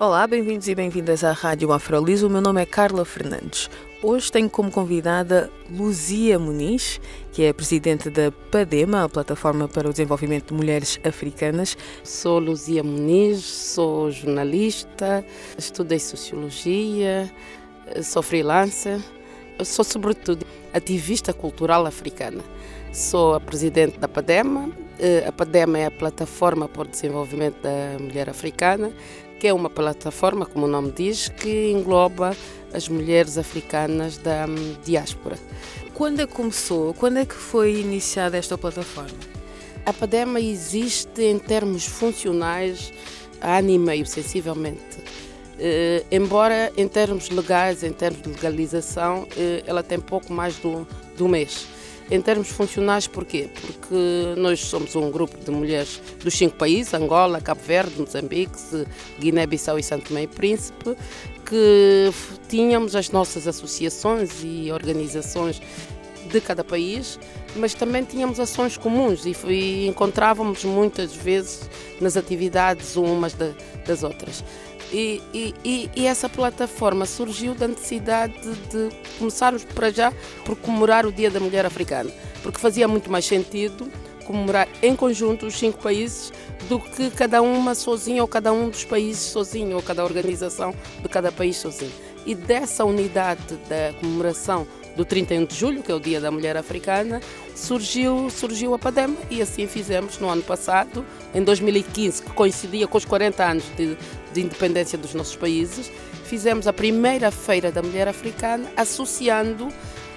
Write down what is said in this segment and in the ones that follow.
Olá, bem-vindos e bem-vindas à Rádio Afrolis. O meu nome é Carla Fernandes. Hoje tenho como convidada Luzia Muniz, que é presidente da PADEMA, a Plataforma para o Desenvolvimento de Mulheres Africanas. Sou Luzia Muniz, sou jornalista, estudei Sociologia, sou freelancer, sou sobretudo ativista cultural africana. Sou a presidente da PADEMA. Eh, a PADEMA é a Plataforma para o Desenvolvimento da Mulher Africana, que é uma plataforma, como o nome diz, que engloba as mulheres africanas da hum, diáspora. Quando é que começou? Quando é que foi iniciada esta plataforma? A PADEMA existe em termos funcionais há ano e meio, sensivelmente. Uh, embora em termos legais, em termos de legalização, uh, ela tem pouco mais do, do mês. Em termos funcionais, porquê? Porque nós somos um grupo de mulheres dos cinco países, Angola, Cabo Verde, Moçambique, Guiné-Bissau e Santo Tomé e Príncipe, que tínhamos as nossas associações e organizações de cada país, mas também tínhamos ações comuns e, e encontrávamos muitas vezes nas atividades umas da, das outras. E, e, e, essa plataforma surgiu da necessidade de começarmos para já por comemorar o Dia da Mulher Africana, porque fazia muito mais sentido comemorar em conjunto os cinco países do que cada uma sozinha ou cada um dos países sozinho ou cada organização de cada país sozinho. E dessa unidade da comemoração do 31 de julho, que é o Dia da Mulher Africana, surgiu, surgiu a PADEM e assim fizemos no ano passado, em 2015, que coincidia com os 40 anos de, de independência dos nossos países, fizemos a primeira Feira da Mulher Africana associando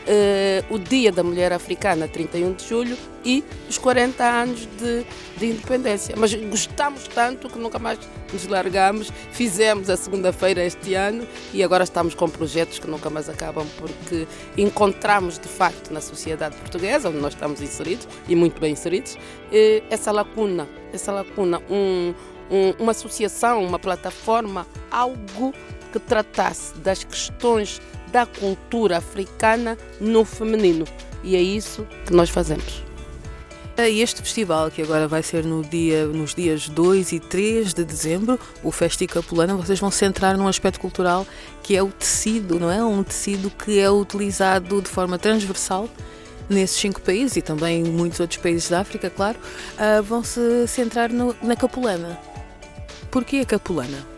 Uh, o Dia da Mulher Africana, 31 de julho, e os 40 anos de, de independência. Mas gostamos tanto que nunca mais nos largamos. Fizemos a segunda-feira este ano e agora estamos com projetos que nunca mais acabam, porque encontramos de facto na sociedade portuguesa, onde nós estamos inseridos e muito bem inseridos, uh, essa lacuna, essa lacuna, um, um, uma associação, uma plataforma, algo que tratasse das questões da cultura africana no feminino. E é isso que nós fazemos. Este festival, que agora vai ser no dia, nos dias 2 e 3 de dezembro, o Festi Capulana, vocês vão centrar num aspecto cultural que é o tecido, não é? Um tecido que é utilizado de forma transversal nesses cinco países e também muitos outros países da África, claro, uh, vão se centrar no, na capulana. Porquê a capulana?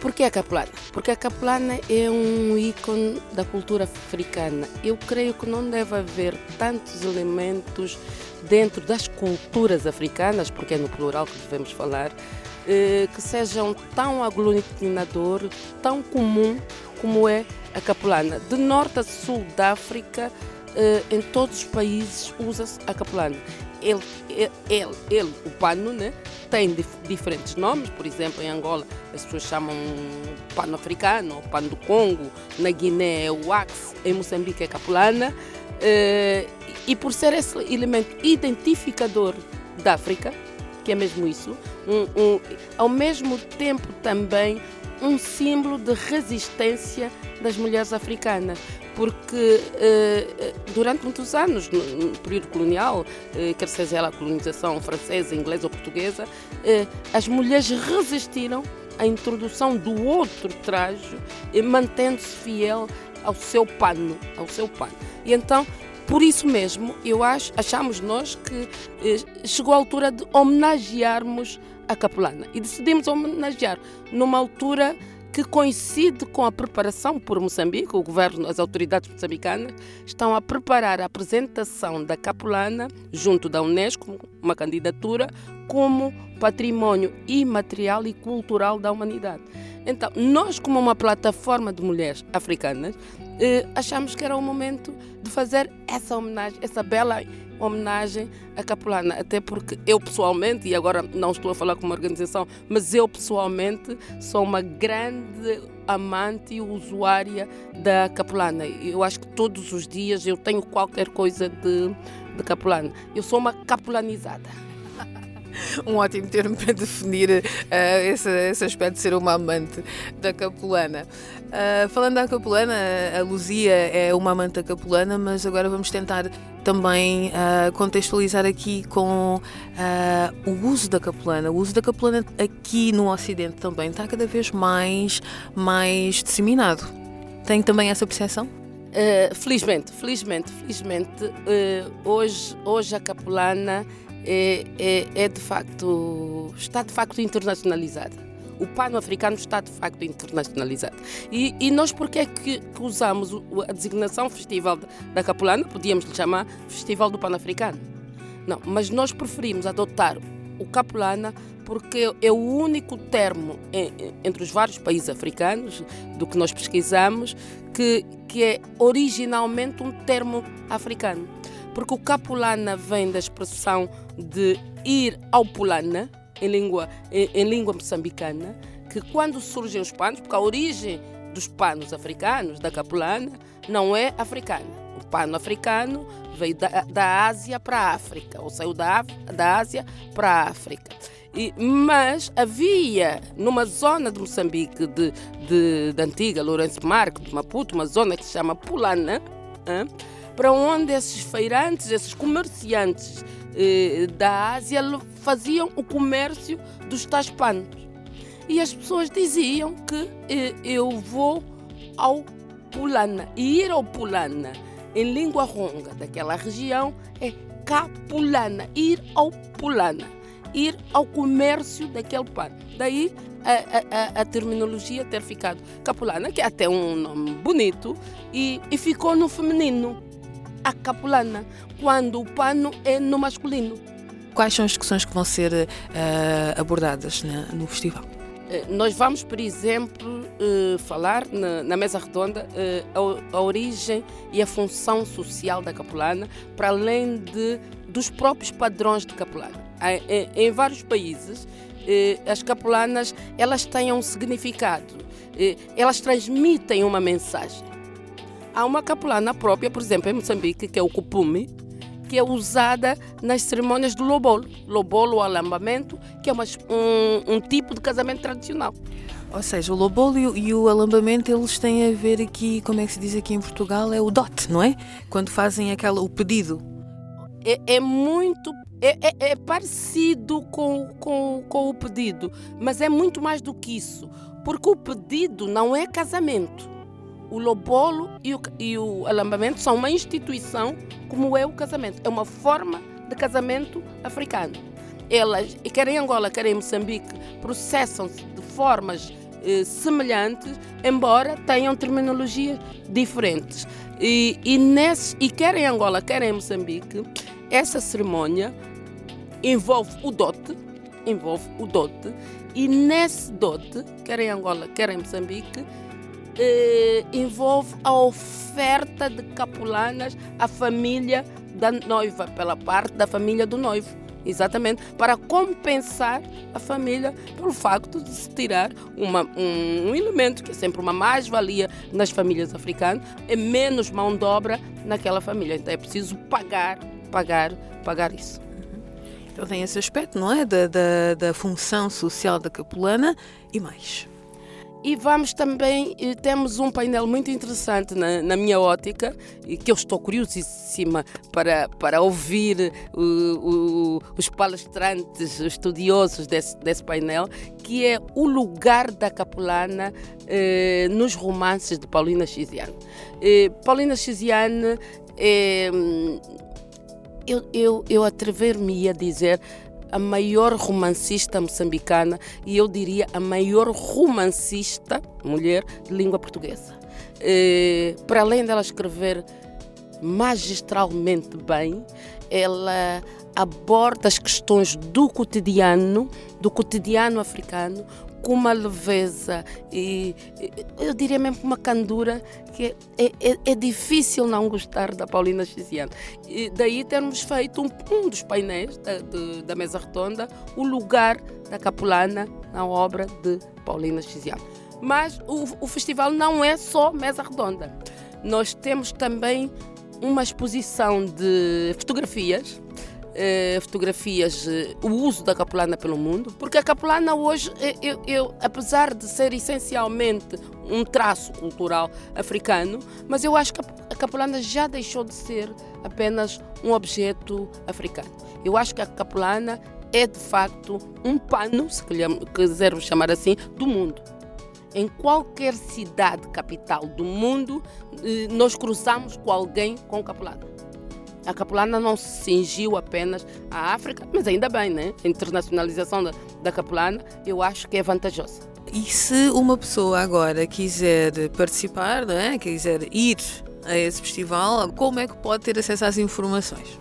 Por que a capulana? Porque a capulana é um ícone da cultura africana. Eu creio que não deve haver tantos elementos dentro das culturas africanas, porque é no plural que devemos falar, eh, que sejam tão aglutinador, tão comum como é a capulana. De norte a sul da África, eh, em todos os países usa-se a capulana. Ele, ele, ele, o pano, né? tem dif diferentes nomes, por exemplo, em Angola as pessoas chamam pano africano, pano do Congo, na Guiné é o axe, em Moçambique é capulana, uh, e por ser esse elemento identificador da África, que é mesmo isso, um, um, ao mesmo tempo também um símbolo de resistência das mulheres africanas, porque eh, durante muitos anos, no, período colonial, eh, quer seja ela a colonização francesa, inglesa ou portuguesa, eh, as mulheres resistiram à introdução do outro traje, mantendo-se fiel ao seu pano, ao seu pano. E então, por isso mesmo, eu acho, achamos nós que chegou a altura de homenagearmos a capulana e decidimos homenagear numa altura que coincide com a preparação por Moçambique, o governo, as autoridades moçambicanas estão a preparar a apresentação da capulana junto da Unesco, uma candidatura como património imaterial e cultural da humanidade. Então, nós como uma plataforma de mulheres africanas, eh, achamos que era o momento de fazer essa homenagem, essa bela homenagem à Capulana, até porque eu pessoalmente, e agora não estou a falar como organização, mas eu pessoalmente sou uma grande amante e usuária da Capulana. Eu acho que todos os dias eu tenho qualquer coisa de, de Capulana. Eu sou uma capulanizada. um ótimo termo para definir uh, esse, esse, aspecto de ser uma amante da capulana. Uh, falando da capulana, a Luzia é uma amante da capulana, mas agora vamos tentar também uh, contextualizar aqui com o uso da capulana. O uso da capulana aqui no Ocidente também está cada vez mais, mais disseminado. Tem também essa percepção? Uh, felizmente, felizmente, felizmente, uh, hoje, hoje a capulana é, é, é de facto, está de facto internacionalizada. O pano-africano está de facto internacionalizado. E, e nós, por é que, que, usamos a designação Festival da Capulana? Podíamos lhe chamar Festival do Pan-Africano. Não, mas nós preferimos adotar o Capulana porque é o único termo entre os vários países africanos, do que nós pesquisamos, que, que é originalmente um termo africano. Porque o Capulana vem da expressão de ir ao Pulana, em língua, em, em língua moçambicana, que quando surgem os panos, porque a origem dos panos africanos, da capulana, não é africana. O pano africano veio da, da Ásia para a África, ou saiu da, da Ásia para a África. E, mas havia numa zona de Moçambique, de, de, de antiga Lourenço Marco, de Maputo, uma zona que se chama Pulana, hein, para onde esses feirantes, esses comerciantes eh, da Ásia faziam o comércio dos tais panos. E as pessoas diziam que eh, eu vou ao Pulana. E ir ao Pulana, em língua ronga daquela região, é Capulana. Ir ao Pulana. Ir ao comércio daquele pano. Daí a, a, a, terminologia ter ficado Capulana, que é até um nome bonito, e, e ficou no feminino a capulana, quando o pano é no masculino. Quais são as discussões que vão ser uh, abordadas na, no festival? Eh, nós vamos, por exemplo, uh, falar na, na, mesa redonda uh, a, a, origem e a função social da capulana, para além de, dos próprios padrões de capulana. Em, em vários países, as capulanas elas têm um significado, elas transmitem uma mensagem. Há uma capulana própria, por exemplo, em Moçambique, que é o cupume, que é usada nas cerimônias do lobolo. Lobolo ou alambamento, que é uma, um, um tipo de casamento tradicional. Ou seja, o lobolo e o alambamento eles têm a ver aqui, como é que se diz aqui em Portugal, é o dote, não é? Quando fazem aquela, o pedido. É, é muito. É, é, é, parecido com, com, com o pedido, mas é muito mais do que isso. Porque o pedido não é casamento o lobolo e o, e o alambamento são uma instituição como é o casamento. É uma forma de casamento africano. Elas, quer em Angola, quer em Moçambique, processam-se de formas eh, semelhantes, embora tenham terminologias diferentes. E, e, nesse, e quer em Angola, quer em Moçambique, essa cerimônia envolve o dote, envolve o dote, e nesse dote, quer em Angola, quer em Moçambique, eh, envolve a oferta de capulanas à família da noiva, pela parte da família do noivo. Exatamente, para compensar a família pelo facto de se tirar uma, um, um elemento que é sempre uma mais-valia nas famílias africanas, é menos mão de obra naquela família. Então é preciso pagar, pagar, pagar isso. Então tem esse aspecto, não é? Da, da, da função social da capulana e mais. E vamos também, temos um painel muito interessante na, na minha ótica, que eu estou curiosíssima para, para ouvir o, o, os palestrantes, os estudiosos desse, desse painel, que é o lugar da capulana eh, nos romances de Paulina Chiziane. Eh, Paulina Chiziane, eh, eu, eu, eu atrever-me a dizer, a maior romancista moçambicana e eu diria a maior romancista mulher de língua portuguesa. E, para além dela escrever magistralmente bem, ela aborda as questões do cotidiano, do cotidiano africano, com uma leveza e eu diria mesmo com uma candura que é, é, é, difícil não gostar da Paulina Xiziano. E daí termos feito um, um dos painéis da, de, da mesa redonda, o lugar da capulana na obra de Paulina Xiziano. Mas o, o festival não é só mesa redonda. Nós temos também uma exposição de fotografias eh, fotografias, eh, o uso da capulana pelo mundo, porque a capulana hoje, eh, eu, eu, apesar de ser essencialmente um traço cultural africano, mas eu acho que a capulana já deixou de ser apenas um objeto africano. Eu acho que a capulana é de facto um pano, se quisermos chamar assim, do mundo. Em qualquer cidade capital do mundo, nós cruzamos com alguém com capulana. A capulana não se cingiu apenas à África, mas ainda bem, né? A internacionalização da, da capulana eu acho que é vantajosa. E se uma pessoa agora quiser participar, não é? quiser ir a esse festival, como é que pode ter acesso às informações?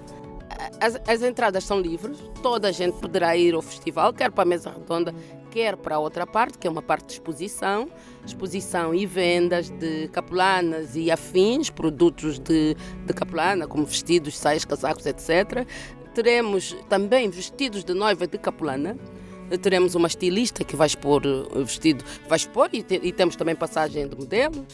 As, as, entradas são livres, toda a gente poderá ir ao festival, quer para a mesa redonda, quer para a outra parte, que é uma parte de exposição, exposição e vendas de capulanas e afins, produtos de, de capulana, como vestidos, saias, casacos, etc. Teremos também vestidos de noiva de capulana, teremos uma estilista que vai expor o vestido, vai expor e, te, e temos também passagem de modelo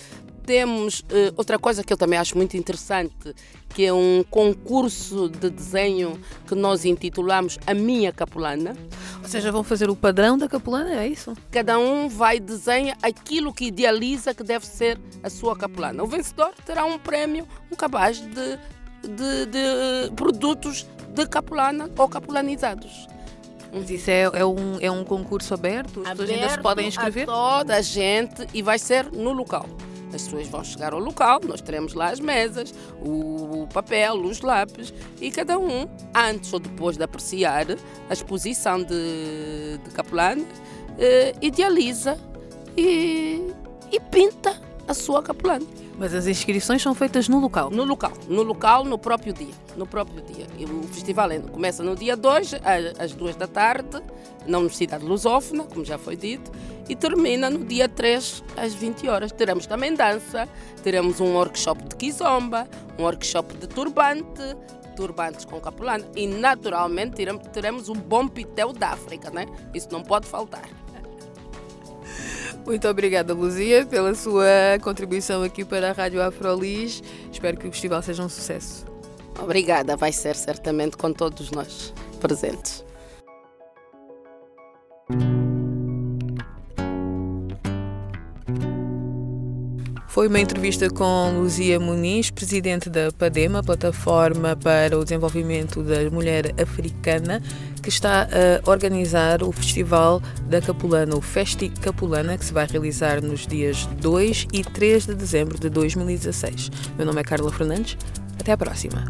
temos uh, outra coisa que eu também acho muito interessante, que é um concurso de desenho que nós intitulamos A Minha Capulana. Ou seja, vão fazer o padrão da capulana, é isso? Cada um vai desenhar aquilo que idealiza que deve ser a sua capulana. O vencedor terá um prémio, um cabaz de, de, de produtos de capulana ou capulanizados. Mas isso é, é, um, é um concurso aberto? As pessoas ainda se podem inscrever? A toda a gente e vai ser no local. As pessoas vão chegar ao local, nós teremos lá as mesas, o papel, os lápis e cada um, antes ou depois de apreciar a exposição de, de eh, idealiza e, e pinta a sua capelana. Mas as inscrições são feitas no local? No local, no local, no próprio dia. No próprio dia. E o festival começa no dia 2, às 2 da tarde, na Universidade Lusófona, como já foi dito, e termina no dia 3, às 20 horas. Teremos também dança, teremos um workshop de kizomba, um workshop de turbante, turbantes com capulana e, naturalmente, teremos o bom pitel da África, né? Isso não pode faltar. Muito obrigada, Luzia, pela sua contribuição aqui para a Rádio Afrolis. Espero que o festival seja um sucesso. Obrigada, vai ser certamente com todos nós presentes. Foi uma entrevista com Luzia Muniz, presidente da PADEMA, Plataforma para o Desenvolvimento da Mulher Africana, que está a organizar o Festival da Capulana, o Festi Capulana, que se vai realizar nos dias 2 e 3 de dezembro de 2016. Meu nome é Carla Fernandes. Até a próxima.